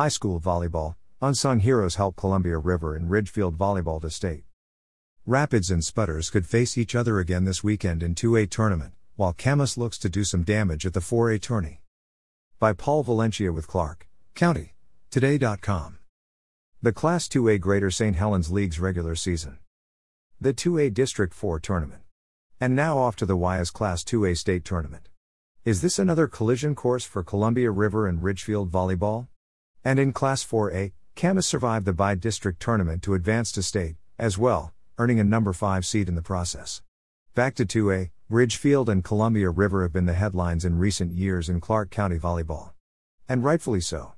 High school volleyball, unsung heroes help Columbia River and Ridgefield volleyball to state. Rapids and Spudders could face each other again this weekend in 2A tournament, while Camas looks to do some damage at the 4A tourney. By Paul Valencia with Clark County. Today.com. The Class 2A Greater St. Helens League's regular season. The 2A District 4 tournament. And now off to the YS Class 2A state tournament. Is this another collision course for Columbia River and Ridgefield volleyball? And in Class 4A, Camas survived the bi district tournament to advance to state, as well, earning a number 5 seed in the process. Back to 2A, Ridgefield and Columbia River have been the headlines in recent years in Clark County volleyball. And rightfully so.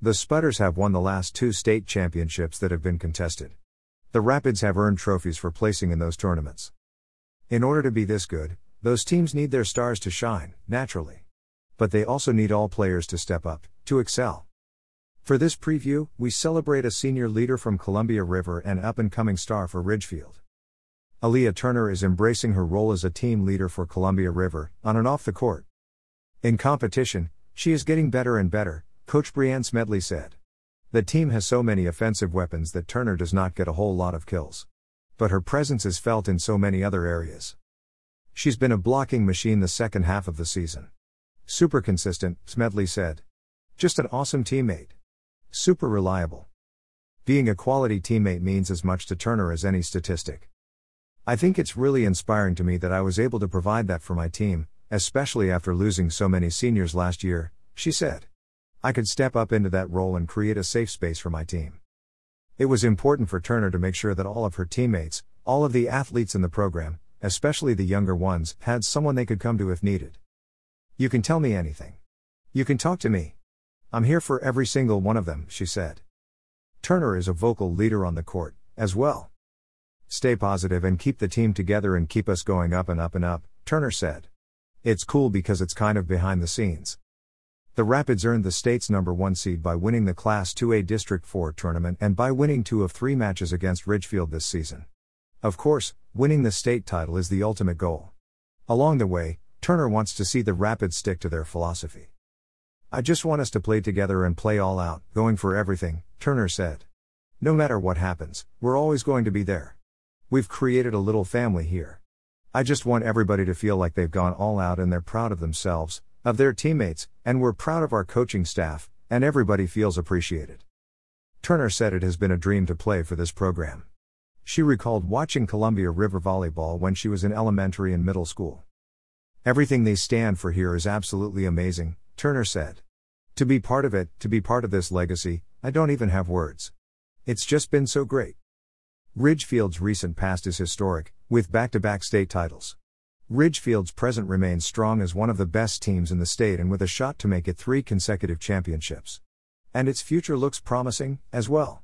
The Spudders have won the last two state championships that have been contested. The Rapids have earned trophies for placing in those tournaments. In order to be this good, those teams need their stars to shine, naturally. But they also need all players to step up, to excel. For this preview, we celebrate a senior leader from Columbia River and up and coming star for Ridgefield. Aaliyah Turner is embracing her role as a team leader for Columbia River, on and off the court. In competition, she is getting better and better, Coach Brianne Smedley said. The team has so many offensive weapons that Turner does not get a whole lot of kills. But her presence is felt in so many other areas. She's been a blocking machine the second half of the season. Super consistent, Smedley said. Just an awesome teammate. Super reliable. Being a quality teammate means as much to Turner as any statistic. I think it's really inspiring to me that I was able to provide that for my team, especially after losing so many seniors last year, she said. I could step up into that role and create a safe space for my team. It was important for Turner to make sure that all of her teammates, all of the athletes in the program, especially the younger ones, had someone they could come to if needed. You can tell me anything. You can talk to me. I'm here for every single one of them, she said. Turner is a vocal leader on the court, as well. Stay positive and keep the team together and keep us going up and up and up, Turner said. It's cool because it's kind of behind the scenes. The Rapids earned the state's number one seed by winning the Class 2A District 4 tournament and by winning two of three matches against Ridgefield this season. Of course, winning the state title is the ultimate goal. Along the way, Turner wants to see the Rapids stick to their philosophy. I just want us to play together and play all out, going for everything, Turner said. No matter what happens, we're always going to be there. We've created a little family here. I just want everybody to feel like they've gone all out and they're proud of themselves, of their teammates, and we're proud of our coaching staff, and everybody feels appreciated. Turner said it has been a dream to play for this program. She recalled watching Columbia River Volleyball when she was in elementary and middle school. Everything they stand for here is absolutely amazing, Turner said. To be part of it, to be part of this legacy, I don't even have words. It's just been so great. Ridgefield's recent past is historic, with back to back state titles. Ridgefield's present remains strong as one of the best teams in the state and with a shot to make it three consecutive championships. And its future looks promising, as well.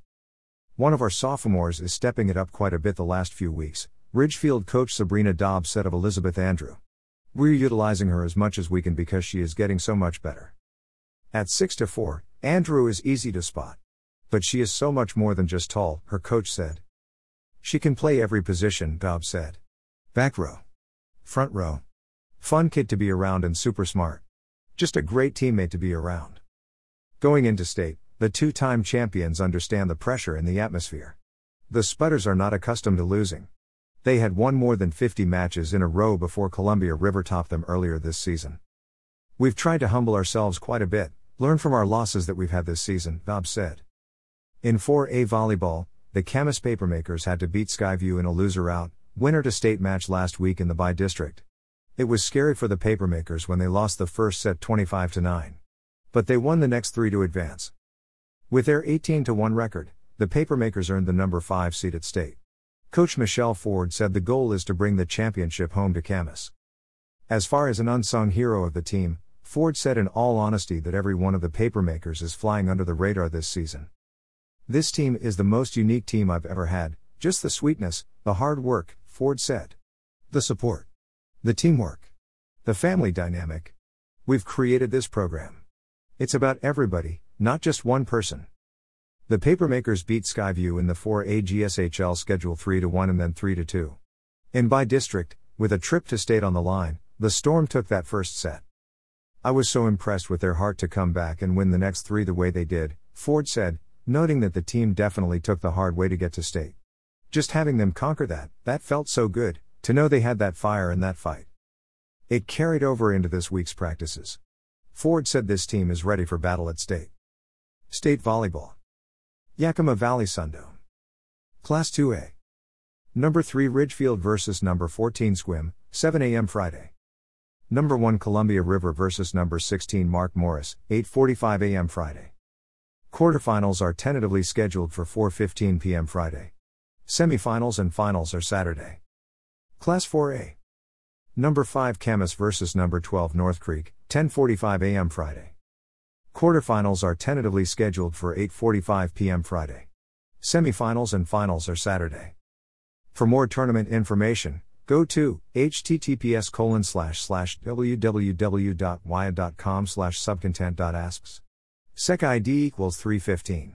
One of our sophomores is stepping it up quite a bit the last few weeks, Ridgefield coach Sabrina Dobbs said of Elizabeth Andrew. We're utilizing her as much as we can because she is getting so much better. At 6 to 4, Andrew is easy to spot. But she is so much more than just tall, her coach said. She can play every position, Dobbs said. Back row. Front row. Fun kid to be around and super smart. Just a great teammate to be around. Going into state, the two time champions understand the pressure and the atmosphere. The Spudders are not accustomed to losing. They had won more than 50 matches in a row before Columbia River topped them earlier this season. We've tried to humble ourselves quite a bit, learn from our losses that we've had this season, Bob said. In 4A volleyball, the Camas Papermakers had to beat Skyview in a loser out, winner to state match last week in the Bi District. It was scary for the papermakers when they lost the first set 25 to 9. But they won the next 3 to advance. With their 18 to 1 record, the papermakers earned the number 5 seed at state. Coach Michelle Ford said the goal is to bring the championship home to Camas. As far as an unsung hero of the team, Ford said in all honesty that every one of the papermakers is flying under the radar this season. This team is the most unique team I've ever had, just the sweetness, the hard work, Ford said. The support. The teamwork. The family dynamic. We've created this program. It's about everybody, not just one person. The Papermakers beat Skyview in the 4A GSHL schedule 3 to 1 and then 3 to 2. In bi district, with a trip to state on the line, the Storm took that first set. I was so impressed with their heart to come back and win the next 3 the way they did, Ford said, noting that the team definitely took the hard way to get to state. Just having them conquer that, that felt so good, to know they had that fire in that fight. It carried over into this week's practices. Ford said this team is ready for battle at state. State Volleyball. Yakima Valley Sundome. Class 2A. Number 3 Ridgefield versus number 14 Sequim, 7 a.m. Friday. Number 1 Columbia River versus number 16 Mark Morris, 8:45 a.m. Friday. Quarterfinals are tentatively scheduled for 4:15 p.m. Friday. Semifinals and finals are Saturday. Class 4A. Number 5 Camas versus number 12 North Creek, 10:45 a.m. Friday. Quarterfinals are tentatively scheduled for 8:45 p.m. Friday. Semifinals and finals are Saturday. For more tournament information, go to https www.wiaa.com slash subcontent.asks. Sec ID equals 315.